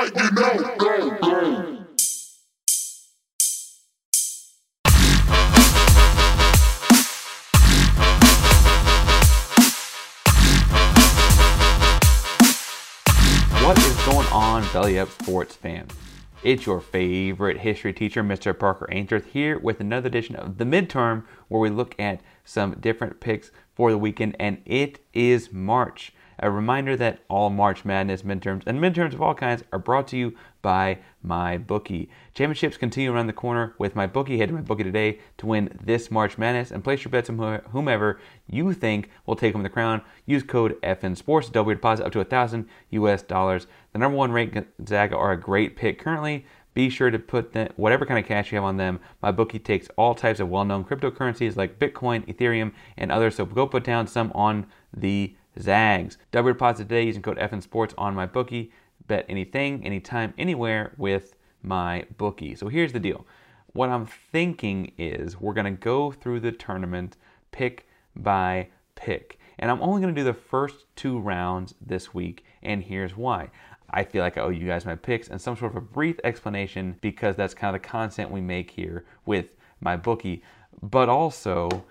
What you know, go, go. What is going on, Belly Up Sports fans? It's your favorite history teacher, Mr. Parker Ainsworth, here with another edition of the midterm where we look at some different picks for the weekend, and it is March. A reminder that all March Madness midterms and midterms of all kinds are brought to you by my bookie. Championships continue around the corner with my bookie. Head to my bookie today to win this March Madness and place your bets on whomever you think will take home the crown. Use code FN Sports double your deposit up to a thousand US dollars. The number one ranked Gonzaga are a great pick currently. Be sure to put whatever kind of cash you have on them. My bookie takes all types of well-known cryptocurrencies like Bitcoin, Ethereum, and others. So go put down some on the Zags. Double deposit today using code FN Sports on my bookie. Bet anything, anytime, anywhere with my bookie. So here's the deal. What I'm thinking is we're to go through the tournament pick by pick. And I'm only to do the first two rounds this week, and here's why. I feel like I owe you guys my picks and some sort of a brief explanation because that's kind of the content we make here with my bookie. But also,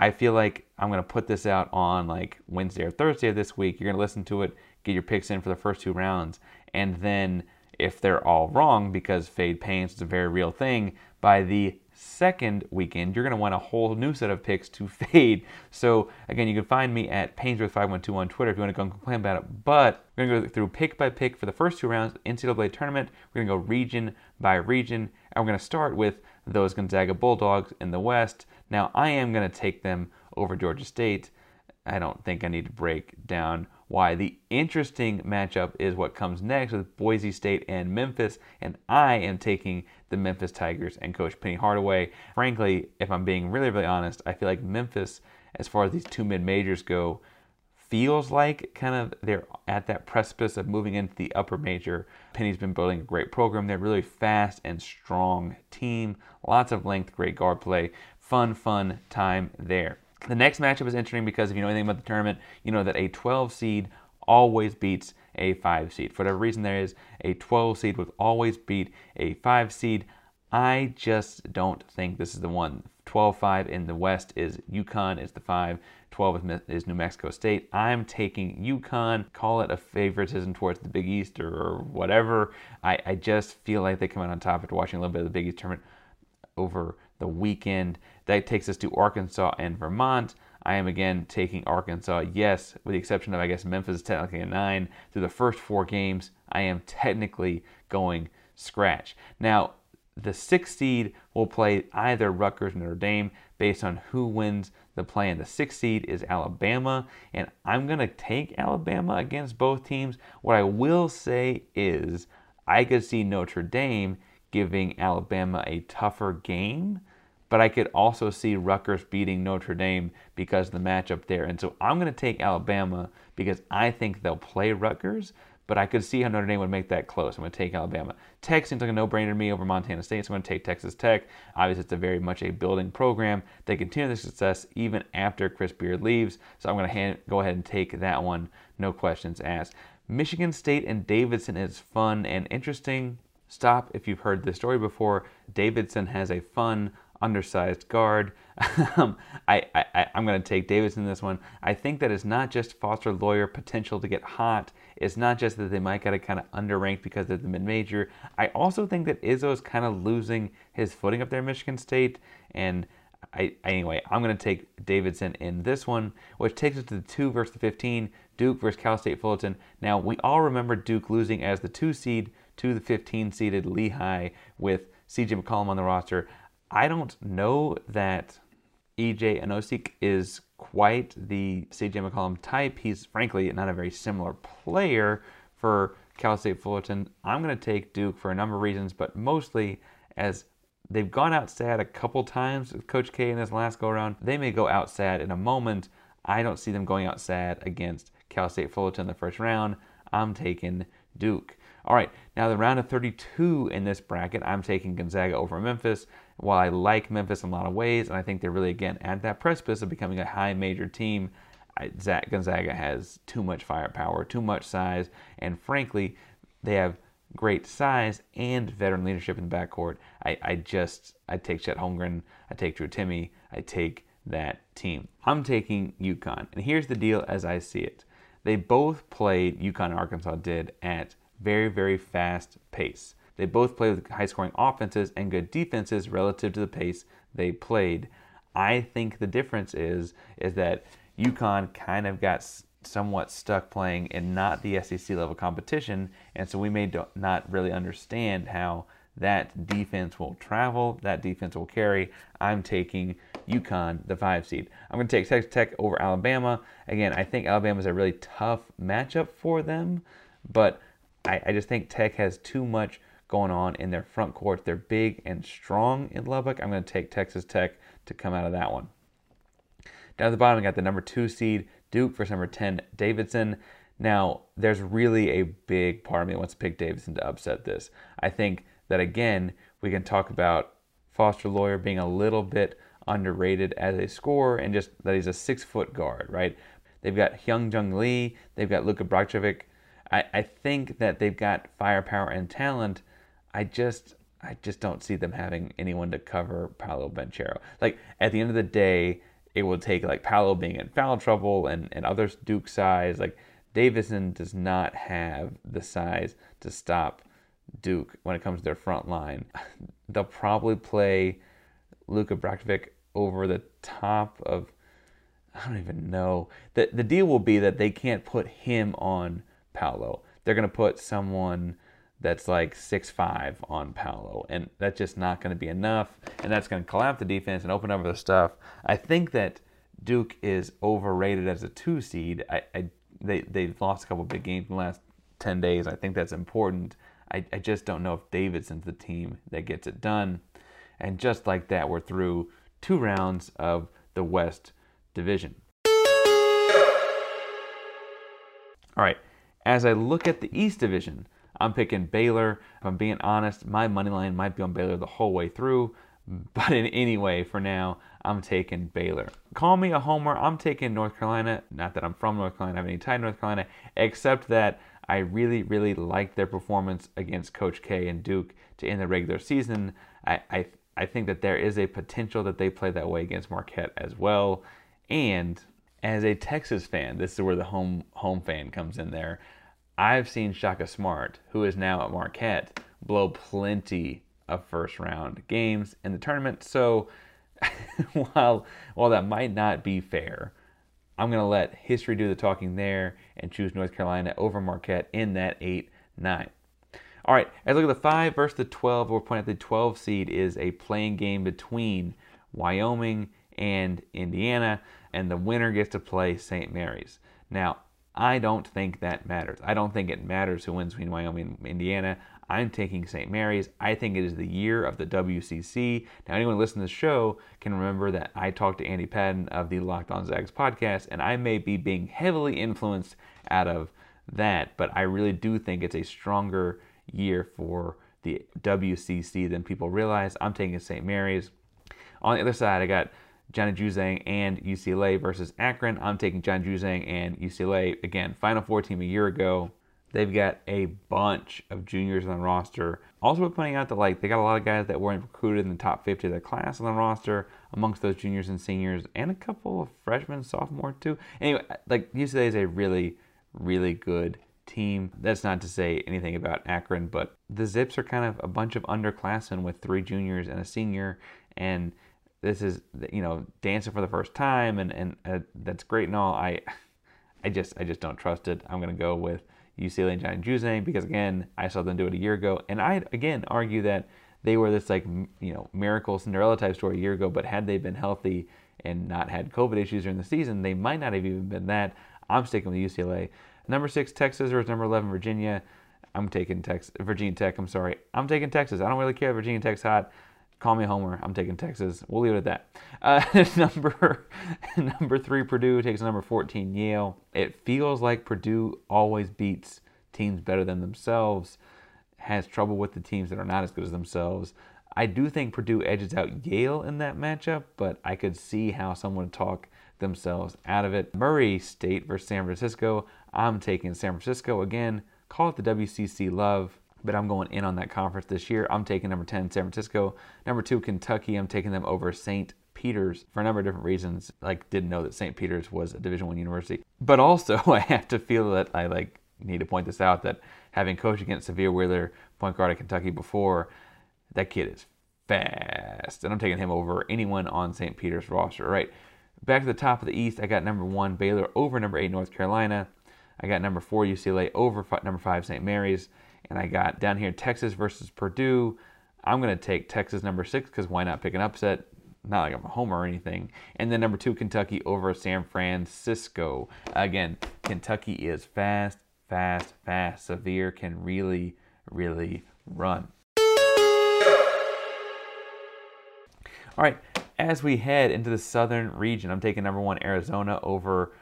I feel like I'm going to put this out on like Wednesday or Thursday of this week. You're going to listen to it, get your picks in for the first two rounds, and then if they're all wrong because fade pains is a very real thing, by the second weekend, you're going to want a whole new set of picks to fade. So again, you can find me at Painsworth512 on Twitter if you want to go and complain about it. But we're going to go through pick by pick for the first two rounds NCAA tournament. We're going to go region by region, and we're going to start with those Gonzaga Bulldogs in the West. Now, I am going to take them over Georgia State. I don't think I need to break down why. The interesting matchup is what comes next with Boise State and Memphis, and I am taking the Memphis Tigers and Coach Penny Hardaway. Frankly, if I'm being really, really honest, I feel like Memphis, as far as these two mid majors go, feels like kind of they're at that precipice of moving into the upper major. Penny's been building a great program. They're a really fast and strong team, lots of length, great guard play. Fun, fun time there. The next matchup is interesting because if you know anything about the tournament, you know that a 12 seed always beats a 5 seed. For whatever reason there is, a 12 seed will always beat a 5 seed. I just don't think this is the one. 12-5 in the West is UConn is the 5. 12 is New Mexico State. I'm taking UConn. Call it a favoritism towards the Big East or whatever. I, I just feel like they come out on top after watching a little bit of the Big East tournament over the weekend. That takes us to Arkansas and Vermont. I am again taking Arkansas. Yes, with the exception of I guess Memphis is technically a nine. Through the first four games, I am technically going scratch. Now, the sixth seed will play either Rutgers or Notre Dame based on who wins the play. And the sixth seed is Alabama, and I'm gonna take Alabama against both teams. What I will say is I could see Notre Dame giving Alabama a tougher game but I could also see Rutgers beating Notre Dame because of the matchup there. And so I'm going to take Alabama because I think they'll play Rutgers, but I could see how Notre Dame would make that close. I'm going to take Alabama. Tech seems like a no-brainer to me over Montana State, so I'm going to take Texas Tech. Obviously, it's a very much a building program. They continue their success even after Chris Beard leaves, so I'm going to hand, go ahead and take that one, no questions asked. Michigan State and Davidson is fun and interesting. Stop if you've heard this story before. Davidson has a fun undersized guard. Um, I, I, I'm going to take Davidson in this one. I think that it's not just Foster Loyer potential to get hot. It's not just that they might get kind of underranked because they're the mid-major. I also think that Izzo is kind of losing his footing up there in Michigan State. And I, anyway, I'm going to take Davidson in this one, which takes us to the 2 versus the 15, Duke versus Cal State Fullerton. Now, we all remember Duke losing as the 2 seed to the 15 seeded Lehigh with CJ McCollum on the roster. I don't know that EJ Anosike is quite the CJ McCollum type. He's frankly not a very similar player for Cal State Fullerton. I'm going to take Duke for a number of reasons, but mostly as they've gone out sad a couple times with Coach K in his last go around. They may go out sad in a moment. I don't see them going out sad against Cal State Fullerton in the first round. I'm taking Duke. All right, now the round of 32 in this bracket, I'm taking Gonzaga over Memphis. While I like Memphis in a lot of ways, and I think they're really, again, at that precipice of becoming a high major team, Zach Gonzaga has too much firepower, too much size, and frankly, they have great size and veteran leadership in the backcourt. I, I just, I take Chet Holmgren, I take Drew Timme, I take that team. I'm taking UConn, and here's the deal as I see it. They both played, UConn and Arkansas did, at very, very fast pace. They both played with high scoring offenses and good defenses relative to the pace they played. I think the difference is is that UConn kind of got somewhat stuck playing in not the SEC level competition, and so we may not really understand how that defense will travel, that defense will carry. I'm taking UConn, the five seed. I'm going to take Texas Tech over Alabama. Again, I think Alabama is a really tough matchup for them, but I, I just think Tech has too much going on in their front court. They're big and strong in Lubbock. I'm going to take Texas Tech to come out of that one. Down at the bottom, I got the number two seed, Duke, versus number 10, Davidson. Now, there's really a big part of me that wants to pick Davidson to upset this. I think that, again, we can talk about Foster Loyer being a little bit underrated as a scorer and just that he's a six foot guard, right? They've got Hyunjung Lee, they've got Luka Brajkovic. I, I think that they've got firepower and talent. I just I just don't see them having anyone to cover Paolo Banchero. Like at the end of the day, it will take like Paolo being in foul trouble and, and others Duke size. Like Davidson does not have the size to stop Duke when it comes to their front line. They'll probably play Luka Brajkovic over the top of I don't even know. The the deal will be that they can't put him on Paolo. They're gonna put someone that's like six five on Paolo, and that's just not going to be enough, and that's going to collapse the defense and open up the stuff. I think that Duke is overrated as a two seed. I, I they they've lost a couple big games in the last ten days. I think that's important. I, I just don't know if Davidson's the team that gets it done. And just like that, we're through two rounds of the West Division. All right, as I look at the East Division, I'm picking Baylor. If I'm being honest, my money line might be on Baylor the whole way through. But in any way, for now, I'm taking Baylor. Call me a homer. I'm taking North Carolina. Not that I'm from North Carolina, I have any tie to North Carolina, except that I really, really liked their performance against Coach K and Duke to end the regular season. I, I, I think that there is a potential that they play that way against Marquette as well. And as a Texas fan, this is where the home home fan comes in there. I've seen Shaka Smart, who is now at Marquette, blow plenty of first round games in the tournament. So while while that might not be fair, I'm going to let history do the talking there and choose North Carolina over Marquette in that 8 9. All right, as look at the 5 versus the 12, we're point at the 12 seed is a playing game between Wyoming and Indiana, and the winner gets to play St. Mary's. Now, I don't think that matters. I don't think it matters who wins between Wyoming and Indiana. I'm taking St. Mary's. I think it is the year of the WCC. Now, anyone listening to the show can remember that I talked to Andy Patton of the Locked On Zags podcast, and I may be being heavily influenced out of that, but I really do think it's a stronger year for the WCC than people realize. I'm taking St. Mary's. On the other side, I got Johnny Juzang and UCLA versus Akron. I'm taking Johnny Juzang and UCLA. Again, Final Four team a year ago. They've got a bunch of juniors on the roster. Also, pointing out that like they got a lot of guys that weren't recruited in the top 50 of their class on the roster amongst those juniors and seniors, and a couple of freshmen, sophomore too. Anyway, like UCLA is a really, really good team. That's not to say anything about Akron, but the Zips are kind of a bunch of underclassmen with three juniors and a senior, and this is you know dancing for the first time, and and uh, that's great and all. I I just I just don't trust it. I'm gonna go with UCLA and Johnny Juzang because again I saw them do it a year ago, and I again argue that they were this like you know miracle Cinderella type story a year ago, but had they been healthy and not had COVID issues during the season, they might not have even been that. I'm sticking with UCLA. Number six Texas or number eleven Virginia. I'm taking Texas, Virginia Tech. I'm sorry, I'm taking Texas. I don't really care. if Virginia Tech's hot. Call me homer. I'm taking Texas. We'll leave it at that. Uh, number number three, Purdue takes number 14, Yale. It feels like Purdue always beats teams better than themselves. Has trouble with the teams that are not as good as themselves. I do think Purdue edges out Yale in that matchup, but I could see how someone would talk themselves out of it. Murray State versus San Francisco. I'm taking San Francisco again. Call it the WCC love but I'm going in on that conference this year. I'm taking number 10, San Francisco. Number two, Kentucky. I'm taking them over St. Peter's for a number of different reasons. Like, didn't know that St. Peter's was a Division One university, but also I have to feel that I like need to point this out that having coached against Sahvir Wheeler, point guard at Kentucky before, that kid is fast, and I'm taking him over anyone on St. Peter's roster. Right, back to the top of the East, I got number one Baylor over number eight North Carolina. I got number four UCLA over number five St. Mary's. And I got down here Texas versus Purdue. I'm going to take Texas number six because why not pick an upset? Not like I'm a homer or anything. And then number two, Kentucky over San Francisco. Again, Kentucky is fast, fast, fast. Sahvir can really, really run. All right, as we head into the southern region, I'm taking number one Arizona over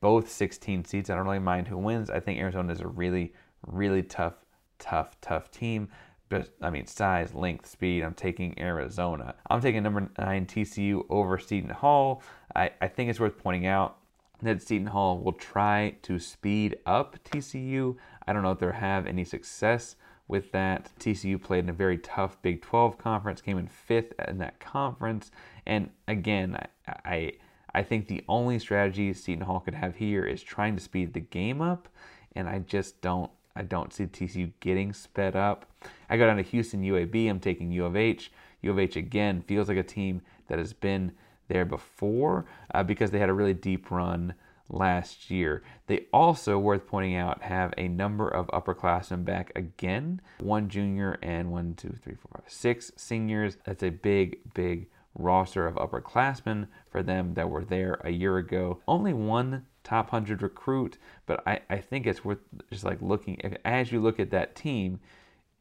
both 16 seeds. I don't really mind who wins. I think Arizona is a really, really tough tough, tough team. But I mean, size, length, speed. I'm taking Arizona. I'm taking number nine TCU over Seton Hall. I, I think it's worth pointing out that Seton Hall will try to speed up TCU. I don't know if they'll have any success with that. TCU played in a very tough Big 12 conference, came in fifth in that conference. And again, I, I, I think the only strategy Seton Hall could have here is trying to speed the game up. And I just don't I don't see TCU getting sped up. I go down to Houston UAB. I'm taking U of H. U of H again feels like a team that has been there before uh, because they had a really deep run last year. They also, worth pointing out, have a number of upperclassmen back again one junior and one, two, three, four, five, six seniors. That's a big, big roster of upperclassmen for them that were there a year ago. Only one top 100 recruit, but I, I think it's worth just like looking, as you look at that team,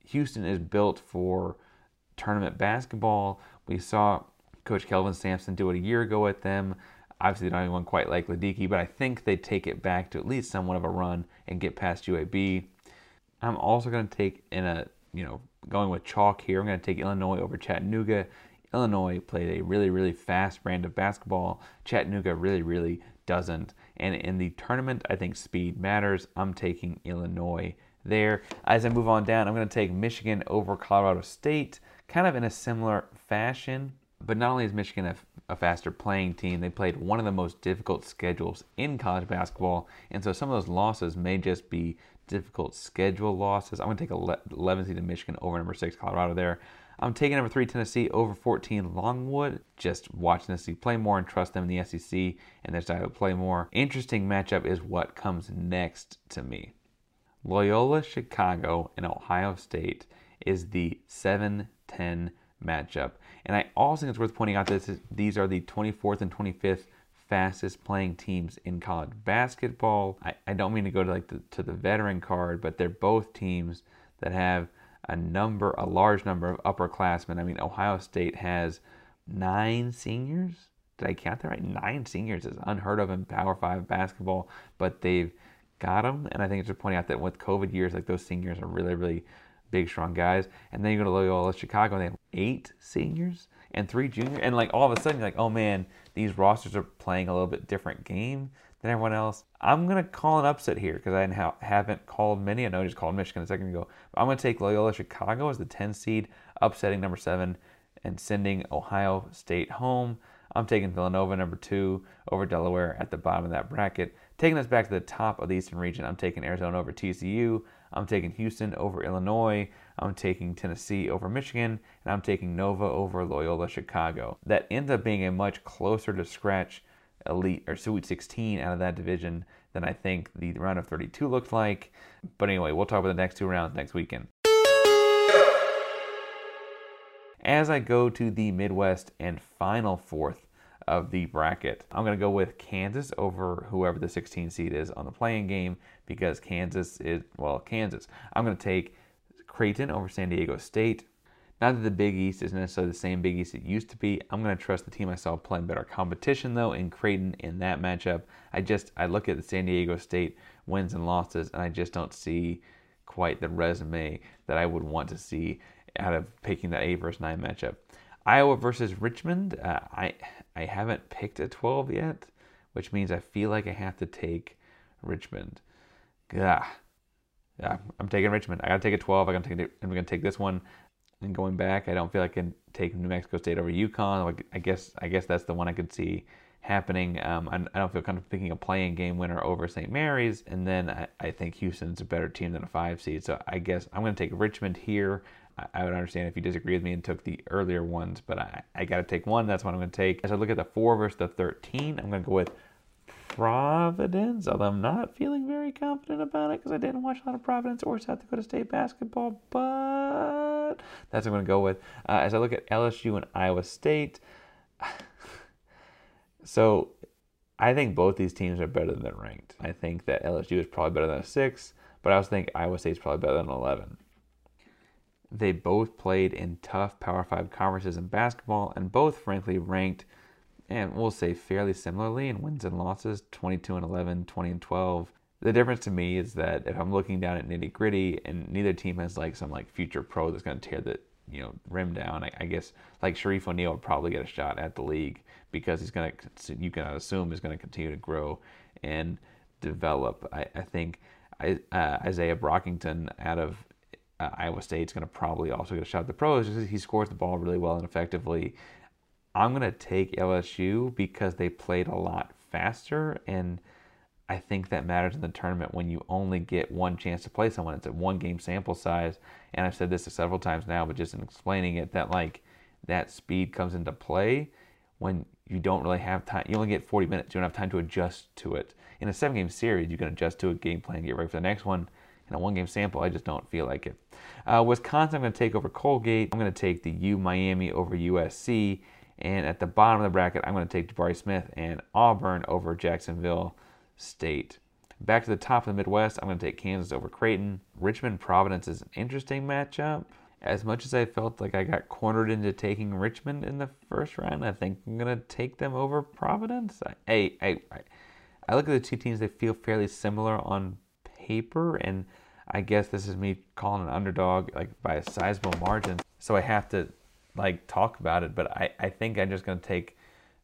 Houston is built for tournament basketball. We saw Coach Kelvin Sampson do it a year ago at them. Obviously, they don't have anyone quite like Ladiki, but I think they take it back to at least somewhat of a run and get past UAB. I'm also going to take in a, you know, going with chalk here. I'm going to take Illinois over Chattanooga. Illinois played a really, really fast brand of basketball. Chattanooga really, really doesn't. And in the tournament, I think speed matters. I'm taking Illinois there. As I move on down, I'm going to take Michigan over Colorado State, kind of in a similar fashion. But not only is Michigan a, a, faster playing team, they played one of the most difficult schedules in college basketball. And so some of those losses may just be difficult schedule losses. I'm going to take 11 seed in Michigan over number 6 Colorado there. I'm taking number three Tennessee over 14 Longwood. Just watch Tennessee play more and trust them in the SEC and their style to play more. Interesting matchup is what comes next to me. Loyola Chicago and Ohio State is the 7 10 matchup. And I also think it's worth pointing out that these are the 24th and 25th fastest playing teams in college basketball. I, I don't mean to go to like the, to the veteran card, but they're both teams that have a number, a large number of upperclassmen. I mean, Ohio State has nine seniors. Did I count that right? Nine seniors is unheard of in Power Five basketball, but they've got them. And I think it's just pointing out that with COVID years, like those seniors are really, really big, strong guys. And then you go to Loyola Chicago, and they have eight seniors and three juniors. And like all of a sudden, you're like, oh man, these rosters are playing a little bit different game than everyone else. I'm going to call an upset here because I haven't called many. I know I just called Michigan a second ago. But I'm going to take Loyola Chicago as the 10 seed, upsetting number seven and sending Ohio State home. I'm taking Villanova number two over Delaware at the bottom of that bracket. Taking us back to the top of the Eastern region, I'm taking Arizona over TCU. I'm taking Houston over Illinois. I'm taking Tennessee over Michigan. And I'm taking Nova over Loyola Chicago. That ends up being a much closer to scratch elite or Sweet 16 out of that division than I think the round of 32 looked like. But anyway, we'll talk about the next two rounds next weekend. As I go to the Midwest and final fourth of the bracket. I'm going to go with Kansas over whoever the 16 seed is on the playing game because Kansas is, well, Kansas. I'm going to take Creighton over San Diego State. Not that the Big East is necessarily the same Big East it used to be. I'm going to trust the team I saw playing better competition, though, in Creighton in that matchup. I just, I look at the San Diego State wins and losses, and I just don't see quite the resume that I would want to see out of picking that 8 versus 9 matchup. Iowa versus Richmond, uh, I, I haven't picked a 12 yet, which means I feel like I have to take Richmond. Gah. Yeah, I'm taking Richmond. I gotta take a 12. I gotta take. I'm gonna take this one. And going back, I don't feel like I can take New Mexico State over UConn. I guess I guess that's the one I could see happening. Um, I, don't feel comfortable picking a playing game winner over St. Mary's, and then I, I, think Houston's a better team than a five seed. So I guess I'm going to take Richmond here. I, I, would understand if you disagree with me and took the earlier ones, but I, I got to take one. That's what I'm going to take. As I look at the four versus the 13, I'm going to go with Providence, although I'm not feeling very confident about it because I didn't watch a lot of Providence or South Dakota State basketball, but that's what I'm going to go with. Uh, as I look at LSU and Iowa State, so I think both these teams are better than ranked. I think that LSU is probably better than a six, but I also think Iowa State's probably better than an 11. They both played in tough Power 5 conferences in basketball and both, frankly, ranked, and we'll say fairly similarly in wins and losses 22 and 11, 20 and 12. The difference to me is that if I'm looking down at nitty gritty and neither team has like some like future pro that's going to tear the you know rim down, I, I guess like Shareef O'Neal would probably get a shot at the league because he's going to you can assume is going to continue to grow and develop. I, I think I, uh, Izaiah Brockington out of uh, Iowa State is going to probably also get a shot at the pros he scores the ball really well and effectively. I'm going to take LSU because they played a lot faster, and I think that matters in the tournament when you only get one chance to play someone. It's a one game sample size, and I've said this several times now, but just in explaining it, that like that speed comes into play when you don't really have time. You only get 40 minutes. You don't have time to adjust to it. In a seven game series, you can adjust to a game plan, get ready for the next one in a one game sample, I just don't feel like it. Uh, Wisconsin, I'm going to take over Colgate. I'm going to take the U Miami over USC. And at the bottom of the bracket, I'm going to take Jabari Smith and Auburn over Jacksonville State. Back to the top of the Midwest, I'm going to take Kansas over Creighton. Richmond Providence is an interesting matchup. As much as I felt like I got cornered into taking Richmond in the first round, I think I'm going to take them over Providence. I, I, I, I look at the two teams, they feel fairly similar on paper, and I guess this is me calling an underdog like by a sizable margin. So I have to like talk about it, but I, I think I'm just gonna take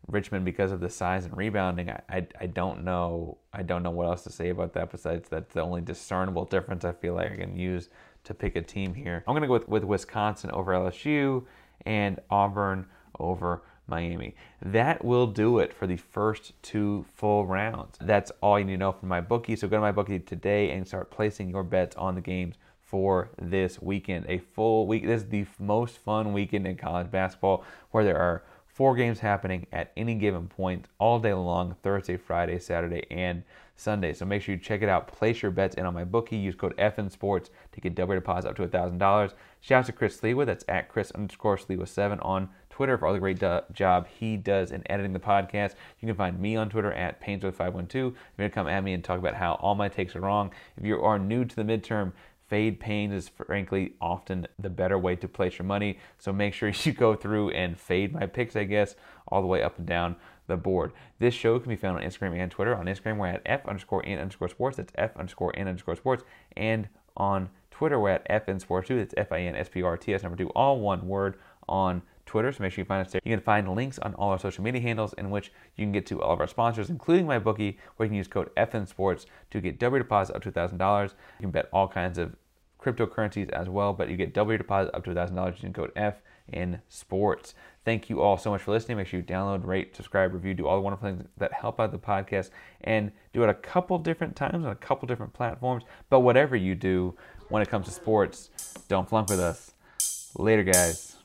Richmond because of the size and rebounding. I, I, I don't know I don't know what else to say about that besides that's the only discernible difference I feel like I can use to pick a team here. I'm gonna go with, with Wisconsin over LSU and Auburn over Miami. That will do it for the first two full rounds. That's all you need to know from my bookie. So go to my bookie today and start placing your bets on the games for this weekend. A full week. This is the most fun weekend in college basketball where there are four games happening at any given point all day long Thursday, Friday, Saturday, and Sunday. So make sure you check it out. Place your bets in on my bookie. Use code FN Sports to get double deposit up to $1,000. Shout out to Chris Sliwa. That's at Chris underscore Sliwa7 on Twitter for all the great do- job he does in editing the podcast. You can find me on Twitter at Painsworth512. If you're going to come at me and talk about how all my takes are wrong, if you are new to the midterm, Fade Pains is frankly often the better way to place your money. So make sure you go through and fade my picks, I guess, all the way up and down the board. This show can be found on Instagram and Twitter. On Instagram, we're at F underscore N underscore sports. That's F underscore N underscore sports. And on Twitter, we're at FN Sports 2. That's F I N S P R T S number 2, all one word on Twitter, so make sure you find us there. You can find links on all our social media handles in which you can get to all of our sponsors, including my bookie, where you can use code FN Sports to get double deposit up to $1,000. You can bet all kinds of cryptocurrencies as well, but you get double your deposit up to $1,000 using code F in sports. Thank you all so much for listening. Make sure you download, rate, subscribe, review, do all the wonderful things that help out the podcast, and do it a couple different times on a couple different platforms. But whatever you do when it comes to sports, don't flunk with us. Later, guys.